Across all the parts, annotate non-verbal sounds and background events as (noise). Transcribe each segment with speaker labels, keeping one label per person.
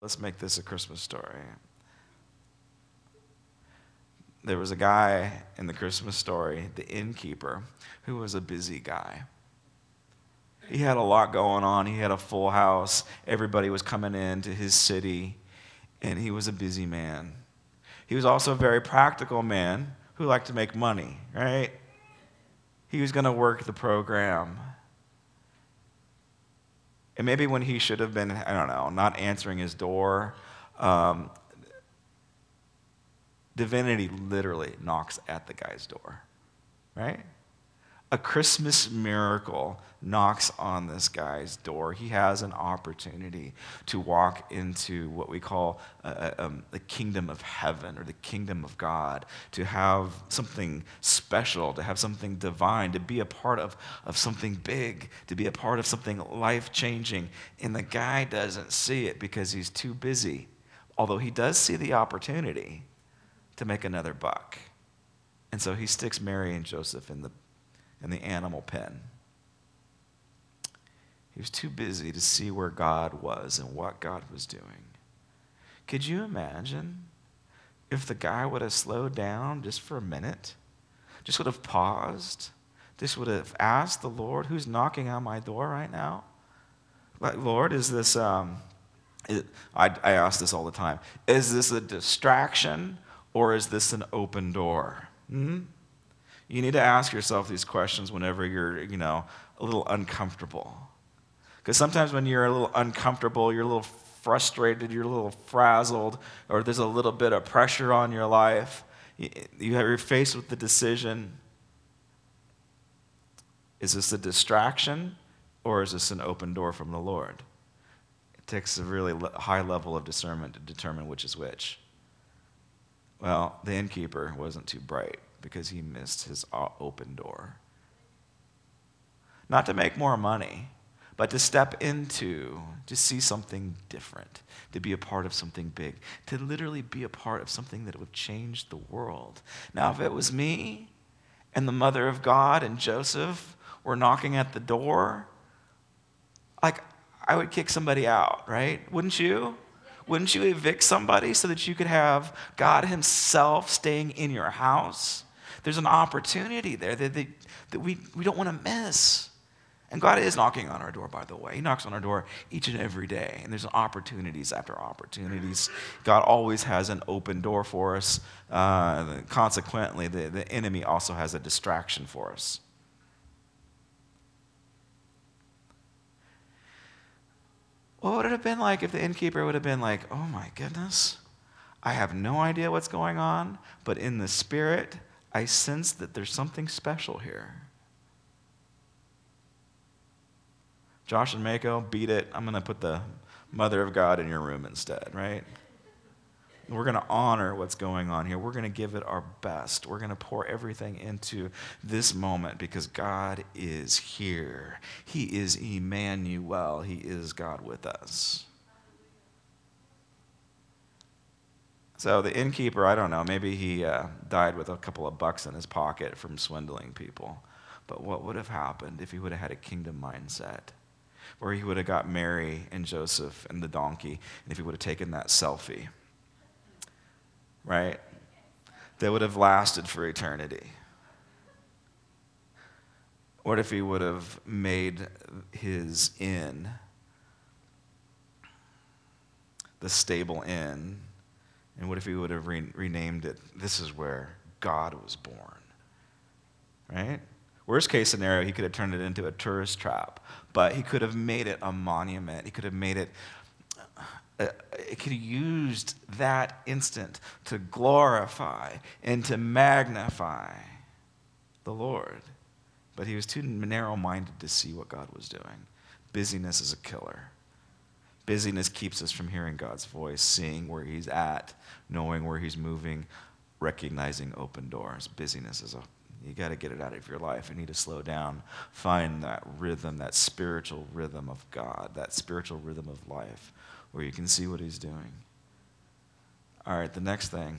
Speaker 1: Let's make this a Christmas story. There was a guy in the Christmas story, the innkeeper, who was a busy guy. He had a lot going on. He had a full house. Everybody was coming into his city, and he was a busy man. He was also a very practical man who liked to make money, right? He was going to work the program. And maybe when he should have been, I don't know, not answering his door, um, divinity literally knocks at the guy's door, right? A Christmas miracle knocks on this guy's door. He has an opportunity to walk into what we call um, the kingdom of heaven or the kingdom of God, to have something special, to have something divine, to be a part of, of something big, to be a part of something life changing. And the guy doesn't see it because he's too busy, although he does see the opportunity to make another buck. And so he sticks Mary and Joseph in the, in the animal pen. He was too busy to see where God was and what God was doing. Could you imagine if the guy would have slowed down just for a minute, just would have paused, just would have asked the Lord, who's knocking on my door right now? Like, Lord, is this, um, it, I, I ask this all the time, is this a distraction or is this an open door? Hmm? You need to ask yourself these questions whenever you're, you know, a little uncomfortable. Because sometimes when you're a little uncomfortable, you're a little frustrated, you're a little frazzled, or there's a little bit of pressure on your life, you're faced with the decision is this a distraction or is this an open door from the Lord? It takes a really high level of discernment to determine which is which. Well, the innkeeper wasn't too bright because he missed his uh, open door. Not to make more money, but to step into, to see something different, to be a part of something big, to literally be a part of something that would change the world. Now, if it was me and the mother of God and Joseph were knocking at the door, like I would kick somebody out, right? Wouldn't you? Wouldn't you evict somebody so that you could have God Himself staying in your house? There's an opportunity there that, that, that we, we don't want to miss. And God is knocking on our door, by the way. He knocks on our door each and every day. And there's opportunities after opportunities. God always has an open door for us. Uh, consequently, the, the enemy also has a distraction for us. What would it have been like if the innkeeper would have been like, oh my goodness, I have no idea what's going on, but in the spirit, I sense that there's something special here. Josh and Mako, beat it. I'm going to put the Mother of God in your room instead, right? We're going to honor what's going on here. We're going to give it our best. We're going to pour everything into this moment because God is here. He is Emmanuel. He is God with us. So the innkeeper, I don't know, maybe he uh, died with a couple of bucks in his pocket from swindling people. But what would have happened if he would have had a kingdom mindset? where he would have got Mary and Joseph and the donkey, and if he would have taken that selfie, right? That would have lasted for eternity. What if he would have made his inn the stable inn? And what if he would have re- renamed it, This is where God was born? Right? Worst case scenario, he could have turned it into a tourist trap, but he could have made it a monument. He could have made it, uh, it could have used that instant to glorify and to magnify the Lord. But he was too narrow minded to see what God was doing. Busyness is a killer. Busyness keeps us from hearing God's voice, seeing where He's at, knowing where He's moving, recognizing open doors. Busyness is a you got to get it out of your life. You need to slow down, find that rhythm, that spiritual rhythm of God, that spiritual rhythm of life where you can see what He's doing. All right, the next thing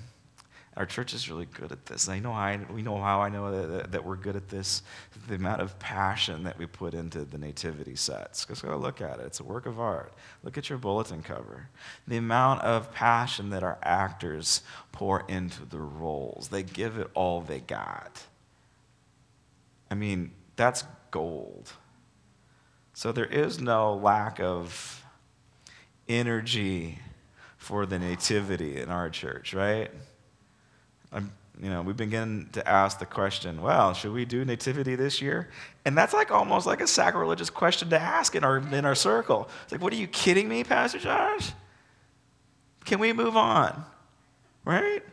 Speaker 1: Our church is really good at this. I know I, we know how I know that, that, we're good at this. The amount of passion that we put into the nativity sets. Just go look at it. It's a work of art. Look at your bulletin cover. The amount of passion that our actors pour into the roles. They give it all they got. I mean, that's gold. So there is no lack of energy for the nativity in our church, right? I'm, you know, we begin to ask the question, well, should we do nativity this year? And that's like almost like a sacrilegious question to ask in our, in our circle. It's like, what are you kidding me, Pastor Josh? Can we move on? Right?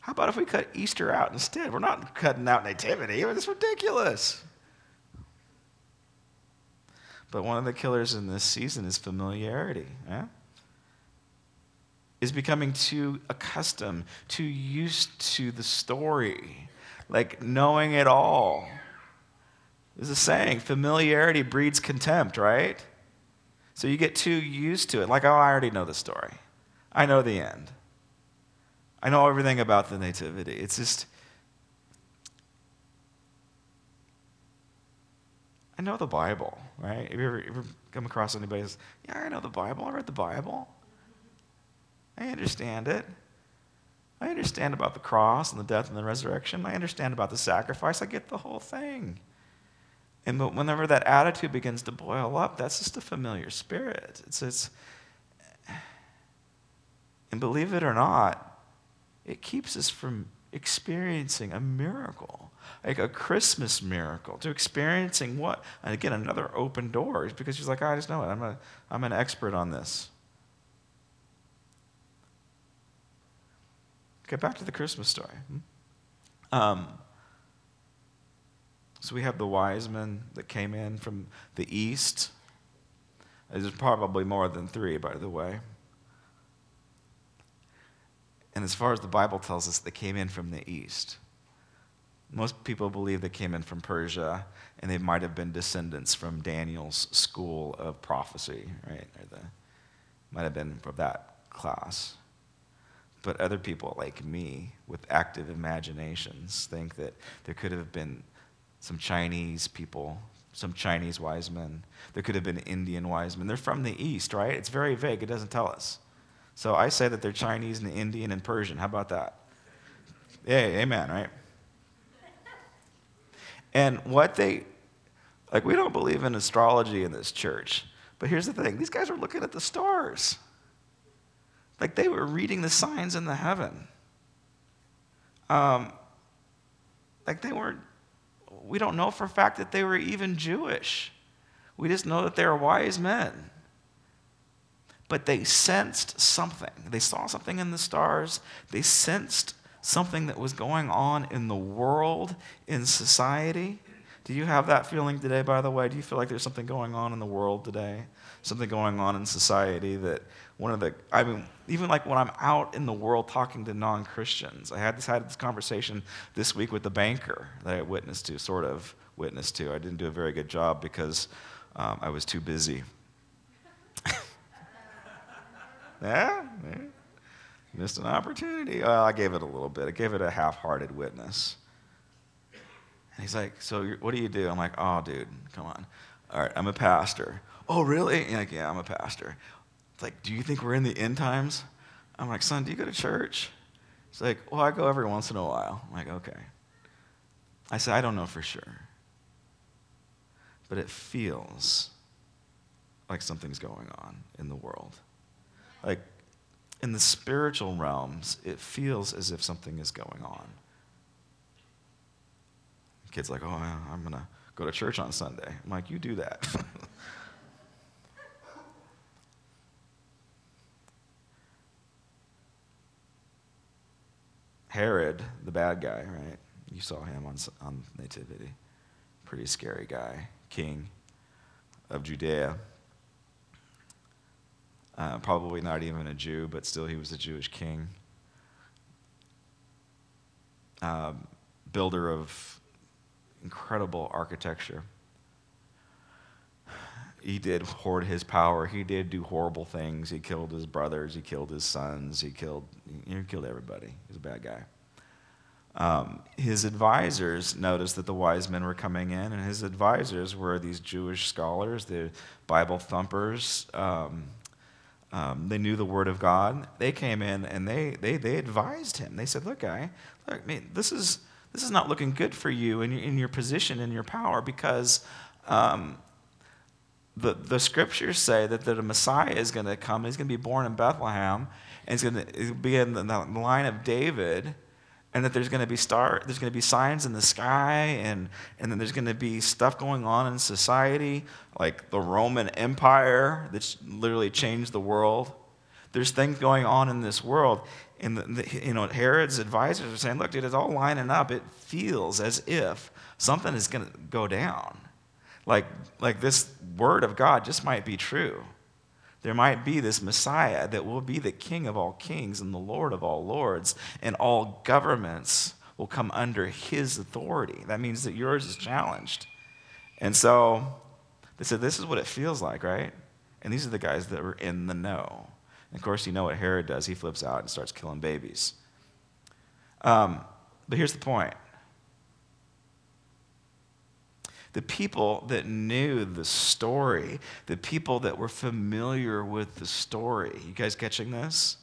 Speaker 1: How about if we cut Easter out instead? We're not cutting out nativity. It's ridiculous. But one of the killers in this season is familiarity. Is becoming too accustomed, too used to the story, like knowing it all. There's a saying familiarity breeds contempt, right? So you get too used to it. Like, oh, I already know the story, I know the end, I know everything about the Nativity. It's just. I know the Bible, right? Have you ever, ever come across anybody who's, yeah, I know the Bible. I read the Bible. I understand it. I understand about the cross and the death and the resurrection. I understand about the sacrifice. I get the whole thing. And but whenever that attitude begins to boil up, that's just a familiar spirit. It's, it's and believe it or not, it keeps us from experiencing a miracle, like a Christmas miracle, to experiencing what? And again, another open door, because she's like, I just know it. I'm, a, I'm an expert on this. Okay, back to the Christmas story. Um, so we have the wise men that came in from the east. There's probably more than three, by the way. And as far as the Bible tells us, they came in from the east. Most people believe they came in from Persia, and they might have been descendants from Daniel's school of prophecy, right? Or the, might have been from that class. But other people like me with active imaginations think that there could have been some Chinese people, some Chinese wise men. There could have been Indian wise men. They're from the East, right? It's very vague, it doesn't tell us. So I say that they're Chinese and Indian and Persian. How about that? Yeah, amen, right? And what they, like, we don't believe in astrology in this church. But here's the thing these guys are looking at the stars. Like they were reading the signs in the heaven. Um, like they weren't, we don't know for a fact that they were even Jewish. We just know that they were wise men. But they sensed something. They saw something in the stars. They sensed something that was going on in the world, in society. Do you have that feeling today, by the way? Do you feel like there's something going on in the world today? Something going on in society that one of the, I mean, even like when I'm out in the world talking to non Christians, I had this, had this conversation this week with the banker that I witnessed to, sort of witnessed to. I didn't do a very good job because um, I was too busy. (laughs) yeah, yeah, missed an opportunity. Well, I gave it a little bit, I gave it a half hearted witness. And he's like, So what do you do? I'm like, Oh, dude, come on. All right, I'm a pastor. Oh, really? Like, Yeah, I'm a pastor. It's like, Do you think we're in the end times? I'm like, Son, do you go to church? He's like, Well, I go every once in a while. I'm like, Okay. I said, I don't know for sure. But it feels like something's going on in the world. Like, in the spiritual realms, it feels as if something is going on kid's like, oh, I'm going to go to church on Sunday. I'm like, you do that. (laughs) Herod, the bad guy, right? You saw him on, on Nativity. Pretty scary guy, king of Judea. Uh, probably not even a Jew, but still he was a Jewish king. Um, builder of incredible architecture. he did hoard his power. He did do horrible things. He killed his brothers. He killed his sons. He killed, he killed everybody. He's a bad guy. Um, his advisors noticed that the wise men were coming in, and his advisors were these Jewish scholars, the Bible thumpers. Um, um, they knew the Word of God. They came in and they, they, they advised him. They said, Look, guy, look, man, this is, this is not looking good for you in in your position, in your power, because um, the, the scriptures say that, that a Messiah is going to come. He's going to be born in Bethlehem, and he's going to be in the, the line of David and that there's going to be star there's going to be signs in the sky and and then there's going to be stuff going on in society like the roman empire that's literally changed the world there's things going on in this world and the, you know herod's advisors are saying look dude it's all lining up it feels as if something is going to go down like like this word of god just might be true there might be this Messiah that will be the King of all kings and the Lord of all lords, and all governments will come under his authority. That means that yours is challenged. And so they said, This is what it feels like, right? And these are the guys that were in the know. And of course, you know what Herod does. He flips out and starts killing babies. Um, but here's the point the people that knew the story, the people that were familiar with the story. You guys catching this?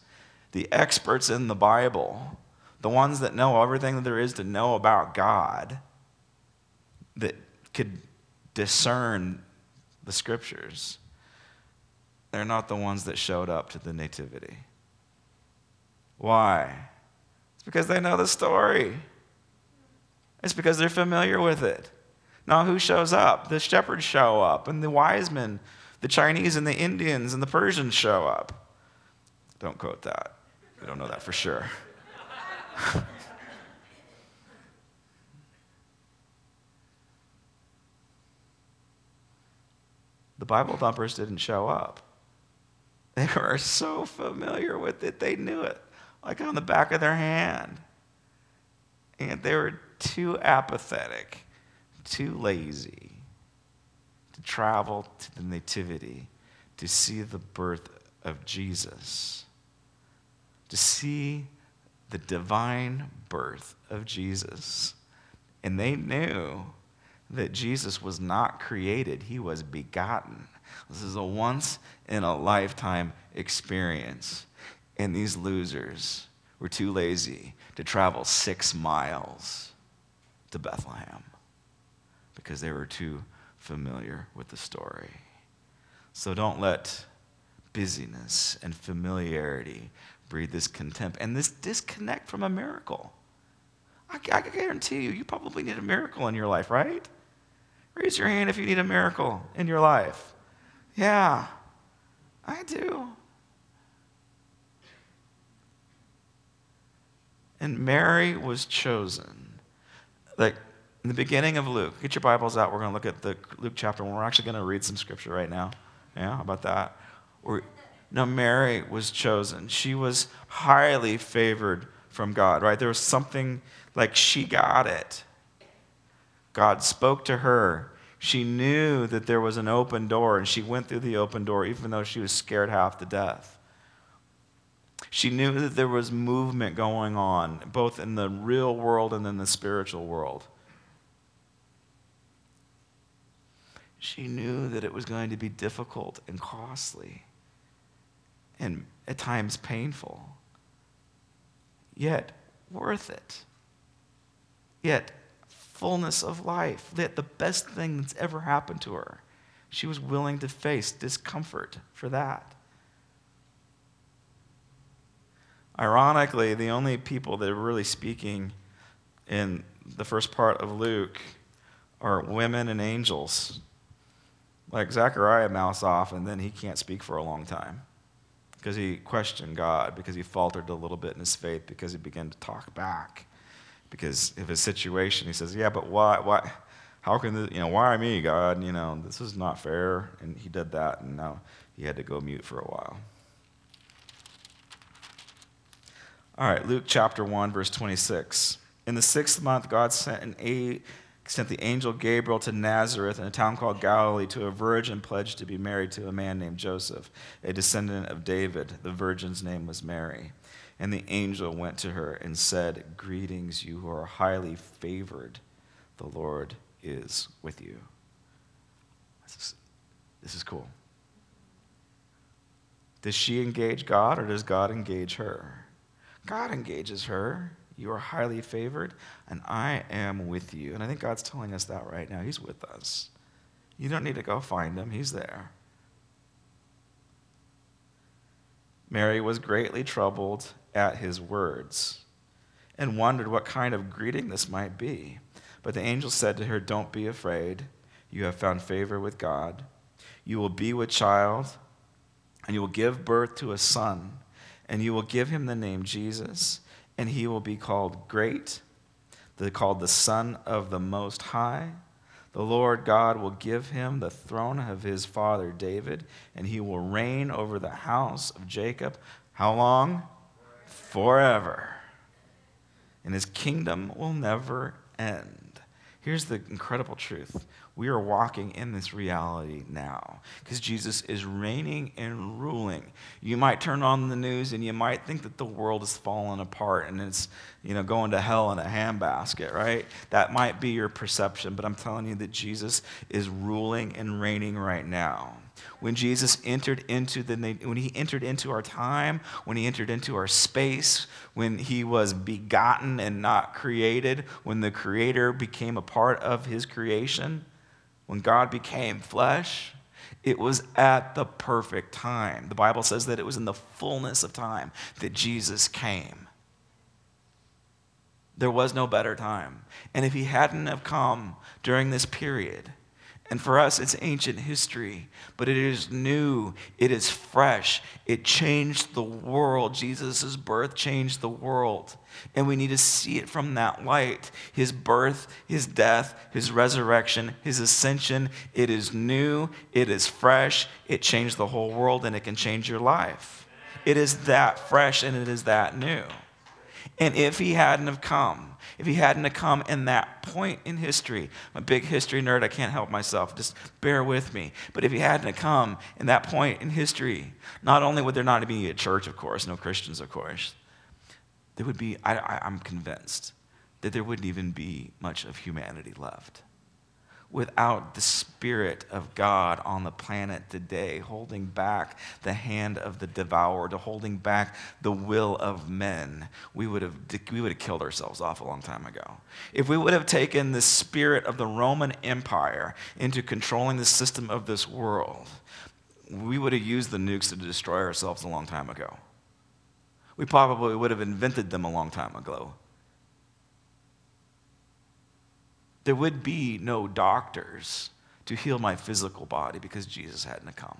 Speaker 1: The experts in the Bible, the ones that know everything that there is to know about God, that could discern the scriptures, they're not the ones that showed up to the Nativity. Why? It's because they know the story. It's because they're familiar with it. Now, who shows up? The shepherds show up, and the wise men, the Chinese and the Indians and the Persians show up. Don't quote that. We don't know that for sure. (laughs) the Bible thumpers didn't show up. They were so familiar with it, they knew it like on the back of their hand. And they were too apathetic too lazy to travel to the Nativity to see the birth of Jesus, to see the divine birth of Jesus. And they knew that Jesus was not created, he was begotten. This is a once in a lifetime experience. And these losers were too lazy to travel six miles to Bethlehem because they were too familiar with the story. So don't let busyness and familiarity breed this contempt and this disconnect from a miracle. I, I guarantee you, you probably need a miracle in your life, right? Raise your hand if you need a miracle in your life. Yeah, I do. And Mary was chosen. Like in the beginning of Luke, get your Bibles out. We're going to look at the Luke chapter 1. We're actually going to read some scripture right now. Yeah, about that? We're, now, Mary was chosen. She was highly favored from God, right? There was something like she got it. God spoke to her. She knew that there was an open door, and she went through the open door, even though she was scared half to death. She knew that there was movement going on, both in the real world and in the spiritual world. she knew that it was going to be difficult and costly and at times painful, yet worth it, yet fullness of life, that the best thing that's ever happened to her. She was willing to face discomfort for that. Ironically, the only people that are really speaking in the first part of Luke are women and angels. Like Zechariah mouths off, and then he can't speak for a long time because he questioned God, because he faltered a little bit in his faith, because he began to talk back because of his situation. He says, "Yeah, but why? Why? How can this? You know, why me, God? You know, this is not fair." And he did that, and now he had to go mute for a while. All right, Luke chapter one, verse twenty-six. In the sixth month, God sent an a, sent the angel Gabriel to Nazareth in a town called Galilee to a virgin pledged to be married to a man named Joseph, a descendant of David. The virgin's name was Mary. And the angel went to her and said, Greetings, you who are highly favored. The Lord is with you. This is, this is cool. Does she engage God or does God engage her? God engages her. You are highly favored, and I am with you. And I think God's telling us that right now. He's with us. You don't need to go find him, He's there. Mary was greatly troubled at his words and wondered what kind of greeting this might be. But the angel said to her, Don't be afraid. You have found favor with God. You will be with child, and you will give birth to a son, and you will give him the name Jesus and he will be called great, the, called the Son of the Most High. The Lord God will give him the throne of his father David, and he will reign over the house of Jacob. How long? Forever. And his kingdom will never end. Here's the incredible truth we are walking in this reality now because Jesus is reigning and ruling. You might turn on the news and you might think that the world is falling apart and it's, you know, going to hell in a handbasket, right? That might be your perception, but I'm telling you that Jesus is ruling and reigning right now when Jesus entered into the when he entered into our time, when he entered into our space, when he was begotten and not created, when the creator became a part of his creation, when God became flesh, it was at the perfect time. The Bible says that it was in the fullness of time that Jesus came. There was no better time. And if he hadn't have come during this period, and for us, it's ancient history, but it is new. It is fresh. It changed the world. Jesus' birth changed the world. And we need to see it from that light. His birth, his death, his resurrection, his ascension. It is new. It is fresh. It changed the whole world, and it can change your life. It is that fresh and it is that new. And if he hadn't have come, if he hadn't have come in that point in history, I'm a big history nerd, I can't help myself, just bear with me. But if he hadn't have come in that point in history, not only would there not be a church, of course, no Christians, of course, there would be, I, I, I'm convinced, that there wouldn't even be much of humanity left without the Spirit of God on the planet today, holding back the hand of the devoured, holding back the will of men, we would have, we would have killed ourselves off a long time ago. If we would have taken the spirit of the Roman Empire into controlling the system of this world, we would have used the nukes to destroy ourselves a long time ago. We probably would have invented them a long time ago. There would be no doctors to heal my physical body because Jesus hadn't come.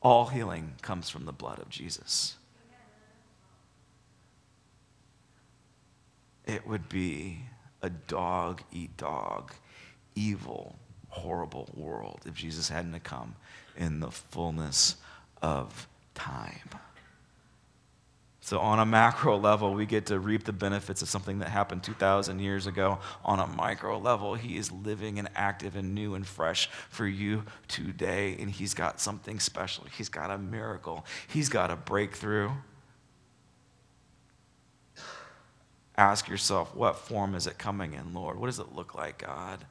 Speaker 1: All healing comes from the blood of Jesus. It would be a dog eat dog, evil, horrible world if Jesus hadn't come in the fullness of time. So, on a macro level, we get to reap the benefits of something that happened 2,000 years ago. On a micro level, He is living and active and new and fresh for you today. And He's got something special. He's got a miracle. He's got a breakthrough. Ask yourself, what form is it coming in, Lord? What does it look like, God?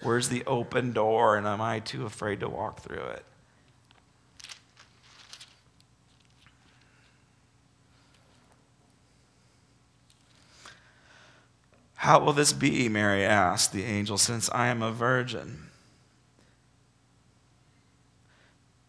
Speaker 1: Where's the open door? And am I too afraid to walk through it? How will this be? Mary asked the angel, since I am a virgin.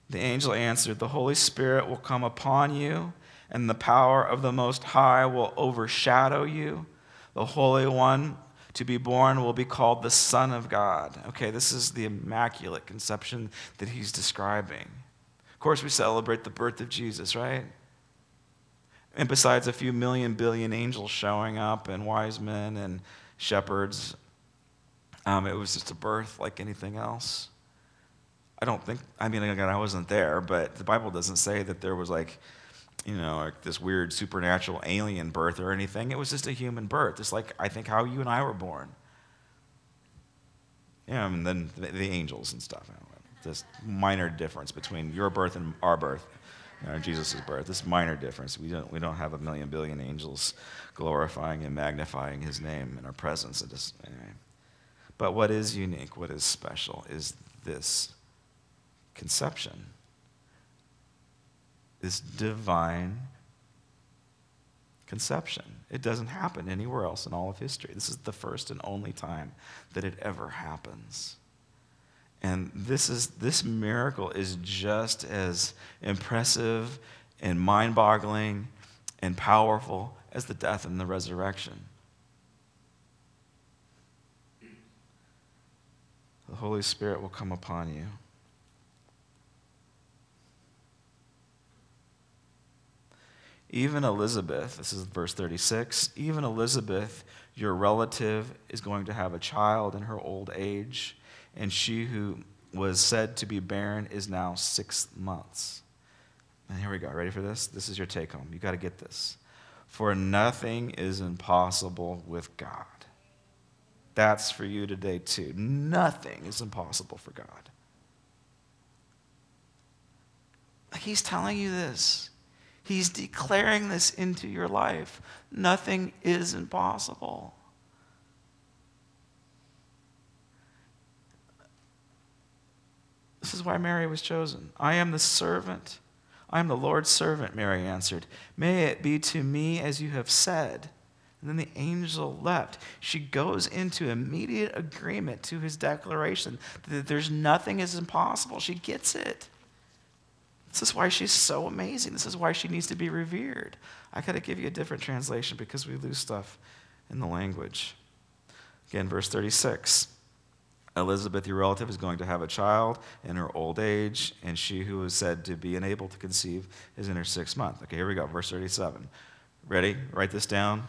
Speaker 1: The angel answered, The Holy Spirit will come upon you, and the power of the Most High will overshadow you. The Holy One to be born will be called the Son of God. Okay, this is the immaculate conception that he's describing. Of course, we celebrate the birth of Jesus, right? And besides a few million billion angels showing up and wise men and shepherds, um, it was just a birth like anything else. I don't think, I mean, again, I wasn't there, but the Bible doesn't say that there was like, you know, like this weird supernatural alien birth or anything. It was just a human birth, just like I think how you and I were born. Yeah, and then the, the angels and stuff. This minor difference between your birth and our birth, know, Jesus' birth. This minor difference. We don't, we don't have a million billion angels glorifying and magnifying his name in our presence. Anyway. But what is unique, what is special, is this conception, this divine conception. It doesn't happen anywhere else in all of history. This is the first and only time that it ever happens. And this, is, this miracle is just as impressive and mind boggling and powerful as the death and the resurrection. The Holy Spirit will come upon you. Even Elizabeth, this is verse 36, even Elizabeth, your relative, is going to have a child in her old age, and she who was said to be barren is now six months. And here we go. Ready for this? This is your take home. You got to get this. For nothing is impossible with God. That's for you today, too. Nothing is impossible for God. He's telling you this. He's declaring this into your life. Nothing is impossible. This is why Mary was chosen. I am the servant. I am the Lord's servant, Mary answered. May it be to me as you have said. And then the angel left. She goes into immediate agreement to his declaration that there's nothing is impossible. She gets it. This is why she's so amazing. This is why she needs to be revered. I got to give you a different translation because we lose stuff in the language. Again, verse 36. Elizabeth, your relative, is going to have a child in her old age, and she who is said to be unable to conceive is in her sixth month. Okay, here we go, verse 37. Ready? Write this down.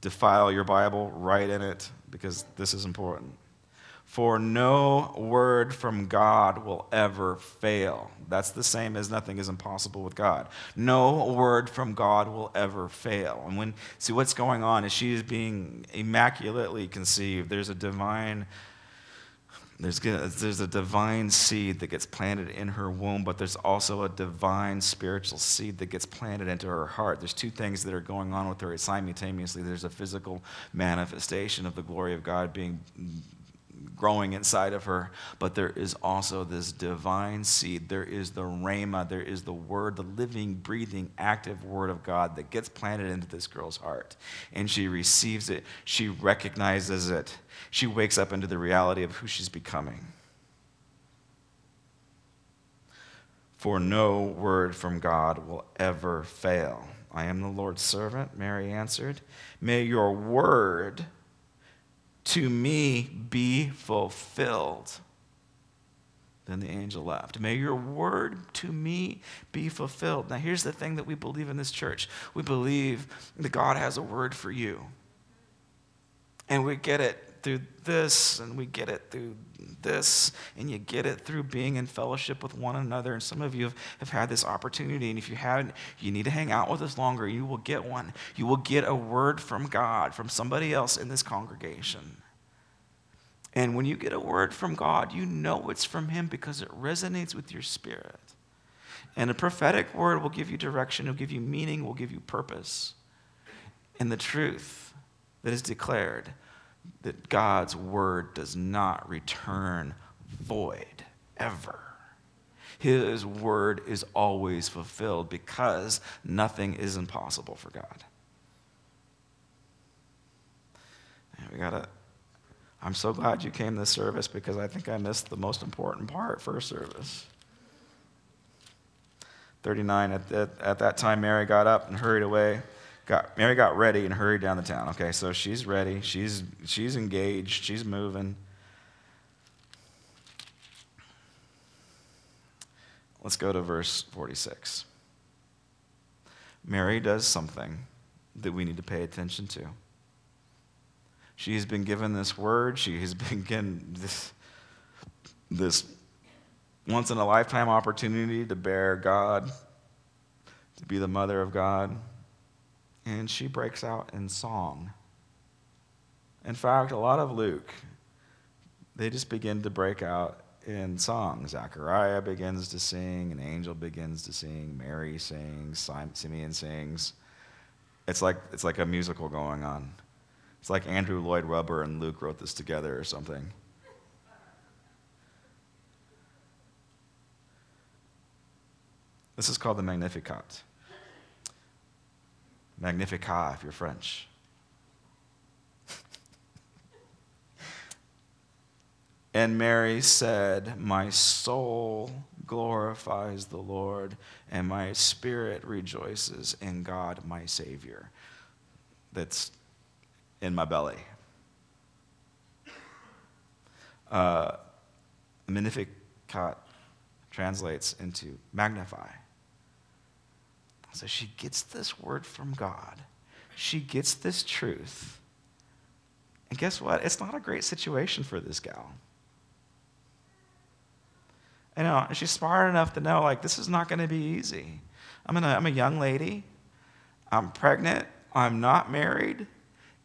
Speaker 1: Defile your Bible, write in it, because this is important. For no word from God will ever fail. That's the same as nothing is impossible with God. No word from God will ever fail. And when, see, what's going on is she is being immaculately conceived. There's a divine. There's, there's a divine seed that gets planted in her womb, but there's also a divine spiritual seed that gets planted into her heart. There's two things that are going on with her simultaneously. There's a physical manifestation of the glory of God being growing inside of her, but there is also this divine seed. There is the rhema, there is the word, the living, breathing, active word of God that gets planted into this girl's heart. And she receives it, she recognizes it, she wakes up into the reality of who she's becoming. For no word from God will ever fail. I am the Lord's servant, Mary answered. May your word to me be fulfilled. Then the angel left. May your word to me be fulfilled. Now, here's the thing that we believe in this church we believe that God has a word for you. And we get it through this, and we get it through this, and you get it through being in fellowship with one another. And some of you have, have had this opportunity, and if you haven't, you need to hang out with us longer. You will get one. You will get a word from God, from somebody else in this congregation. And when you get a word from God, you know it's from Him because it resonates with your spirit. And a prophetic word will give you direction, will give you meaning, will give you purpose. And the truth that is declared that God's word does not return void ever. His word is always fulfilled because nothing is impossible for God. And we gotta. I'm so glad you came to this service because I think I missed the most important part, first service. 39, at, at that time, Mary got up and hurried away got, Mary got ready and hurried down the town. Okay, so she's ready. She's, she's engaged. She's moving. Let's go to verse 46. Mary does something that we need to pay attention to. She has been given this word. She has (laughs) been given this, this once in a lifetime opportunity to bear God, to be the mother of God and she breaks out in song. In fact, a lot of Luke they just begin to break out in song. Zechariah begins to sing, an angel begins to sing, Mary sings, Simeon sings. It's like, it's like a musical going on. It's like Andrew Lloyd Webber and Luke wrote this together or something. This is called the Magnificat. Magnificat if you're French. (laughs) And Mary said, My soul glorifies the Lord, and my spirit rejoices in God, my Savior. That's in my belly. Uh, Magnificat translates into magnify. So she gets this word from God. She gets this truth. And guess what? It's not a great situation for this gal. You know, she's smart enough to know, like, this is not going to be easy. I'm, gonna, I'm a young lady. I'm pregnant. I'm not married.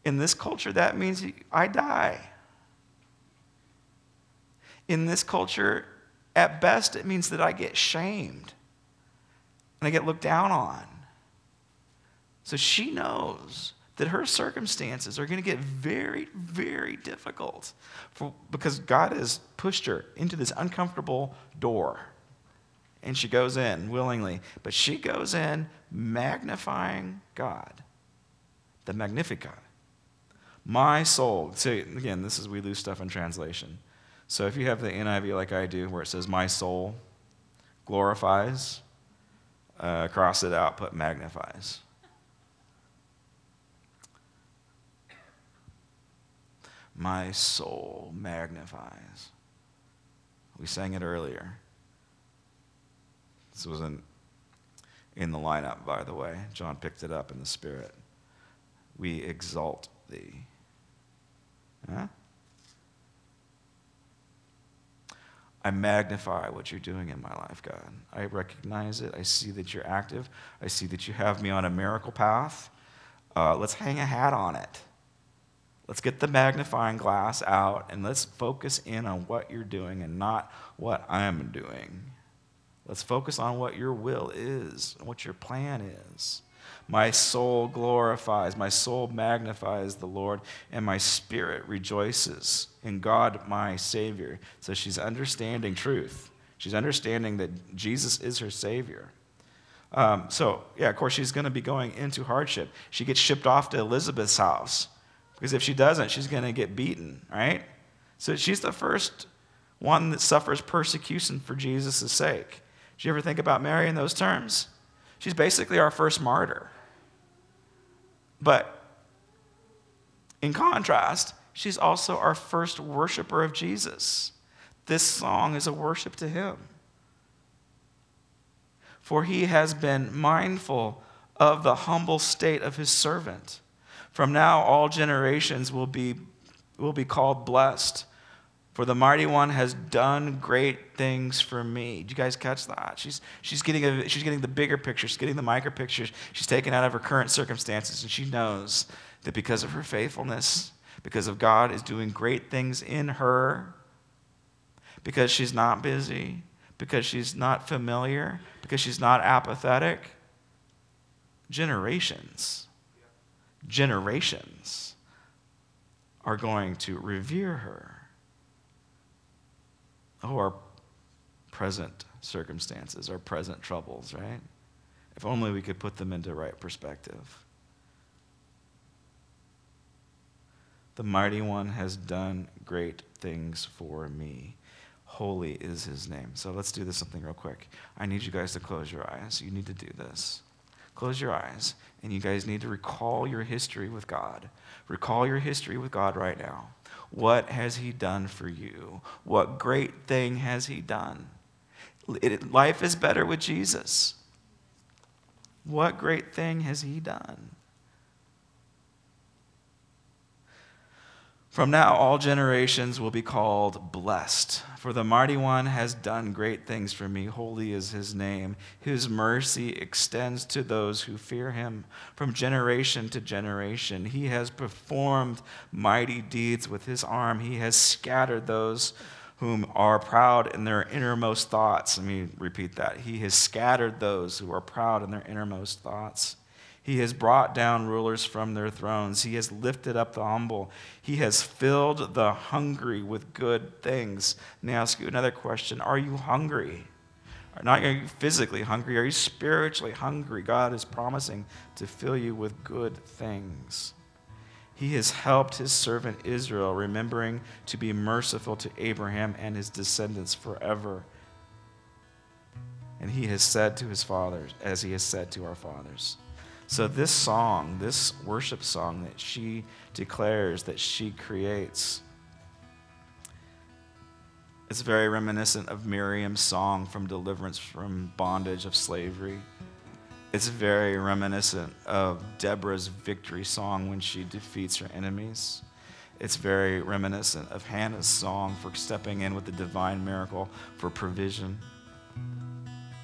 Speaker 1: In this culture, that means I die. In this culture, at best, it means that I get shamed and I get looked down on. So she knows that her circumstances are going to get very, very difficult for, because God has pushed her into this uncomfortable door. And she goes in willingly. But she goes in magnifying God, the Magnificat. My soul. So again, this is we lose stuff in translation. So if you have the NIV like I do, where it says my soul glorifies, uh, cross it out, put magnifies. my soul magnifies. We sang it earlier. This wasn't in the lineup, by the way. John picked it up in the Spirit. We exalt thee. Huh? I magnify what you're doing in my life, God. I recognize it. I see that you're active. I see that you have me on a miracle path. Uh, let's hang a hat on it. Let's get the magnifying glass out and let's focus in on what you're doing and not what I'm doing. Let's focus on what your will is and what your plan is. My soul glorifies, my soul magnifies the Lord, and my spirit rejoices in God, my Savior. So she's understanding truth. She's understanding that Jesus is her Savior. Um, so, yeah, of course, she's going to be going into hardship. She gets shipped off to Elizabeth's house. Because if she doesn't, she's going to get beaten, right? So she's the first one that suffers persecution for Jesus' sake. Did you ever think about Mary in those terms? She's basically our first martyr. But in contrast, she's also our first worshiper of Jesus. This song is a worship to him. For he has been mindful of the humble state of his servant. From now, all generations will be, will be called blessed. For the mighty one has done great things for me. Did you guys catch that? She's, she's, getting a, she's getting the bigger picture, she's getting the micro pictures. She's taken out of her current circumstances, and she knows that because of her faithfulness, because of God is doing great things in her, because she's not busy, because she's not familiar, because she's not apathetic, generations generations are going to revere her. Oh, our present circumstances, our present troubles, right? If only we could put them into right perspective. The mighty one has done great things for me. Holy is his name. So let's do this something real quick. I need you guys to close your eyes. You need to do this. Close your eyes, and you guys need to recall your history with God. Recall your history with God right now. What has He done for you? What great thing has He done? Life is better with Jesus. What great thing has He done? From now, all generations will be called blessed, for the mighty one has done great things for me. Holy is his name. His mercy extends to those who fear him from generation to generation. He has performed mighty deeds with his arm, he has scattered those whom are proud in their innermost thoughts. Let me repeat that. He has scattered those who are proud in their innermost thoughts. He has brought down rulers from their thrones. He has lifted up the humble. He has filled the hungry with good things. Me ask you another question Are you hungry? Not are you physically hungry, are you spiritually hungry? God is promising to fill you with good things. He has helped his servant Israel, remembering to be merciful to Abraham and his descendants forever. And he has said to his fathers, as he has said to our fathers. So, this song, this worship song that she declares, that she creates, it's very reminiscent of Miriam's song from deliverance from bondage of slavery. It's very reminiscent of Deborah's victory song when she defeats her enemies. It's very reminiscent of Hannah's song for stepping in with the divine miracle for provision.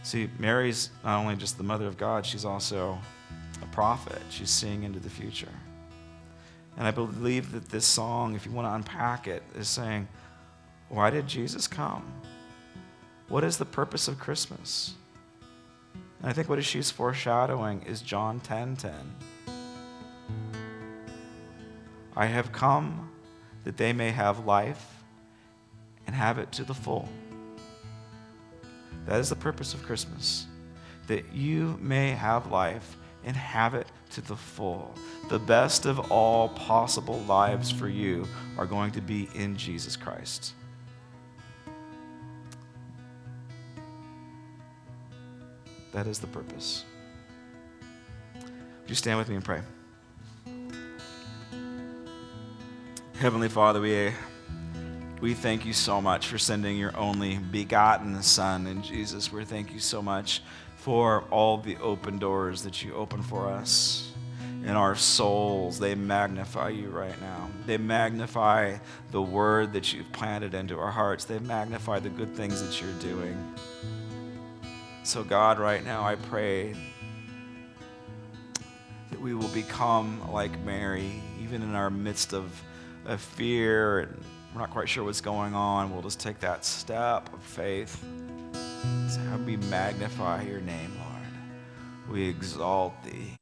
Speaker 1: See, Mary's not only just the mother of God, she's also a prophet. She's seeing into the future. And I believe that this song, if you want to unpack it, is saying, why did Jesus come? What is the purpose of Christmas? And I think what she's foreshadowing is John 10:10. 10, 10. I have come that they may have life and have it to the full. That is the purpose of Christmas. That you may have life and have it to the full. The best of all possible lives for you are going to be in Jesus Christ. That is the purpose. Would you stand with me and pray? Heavenly Father, we, we thank you so much for sending your only begotten Son in Jesus. We thank you so much for all the open doors that you open for us. In our souls, they magnify you right now. They magnify the word that you've planted into our hearts. They magnify the good things that you're doing. So, God, right now, I pray that we will become like Mary, even in our midst of, of fear and we're not quite sure what's going on. We'll just take that step of faith so we magnify your name, Lord. We exalt thee.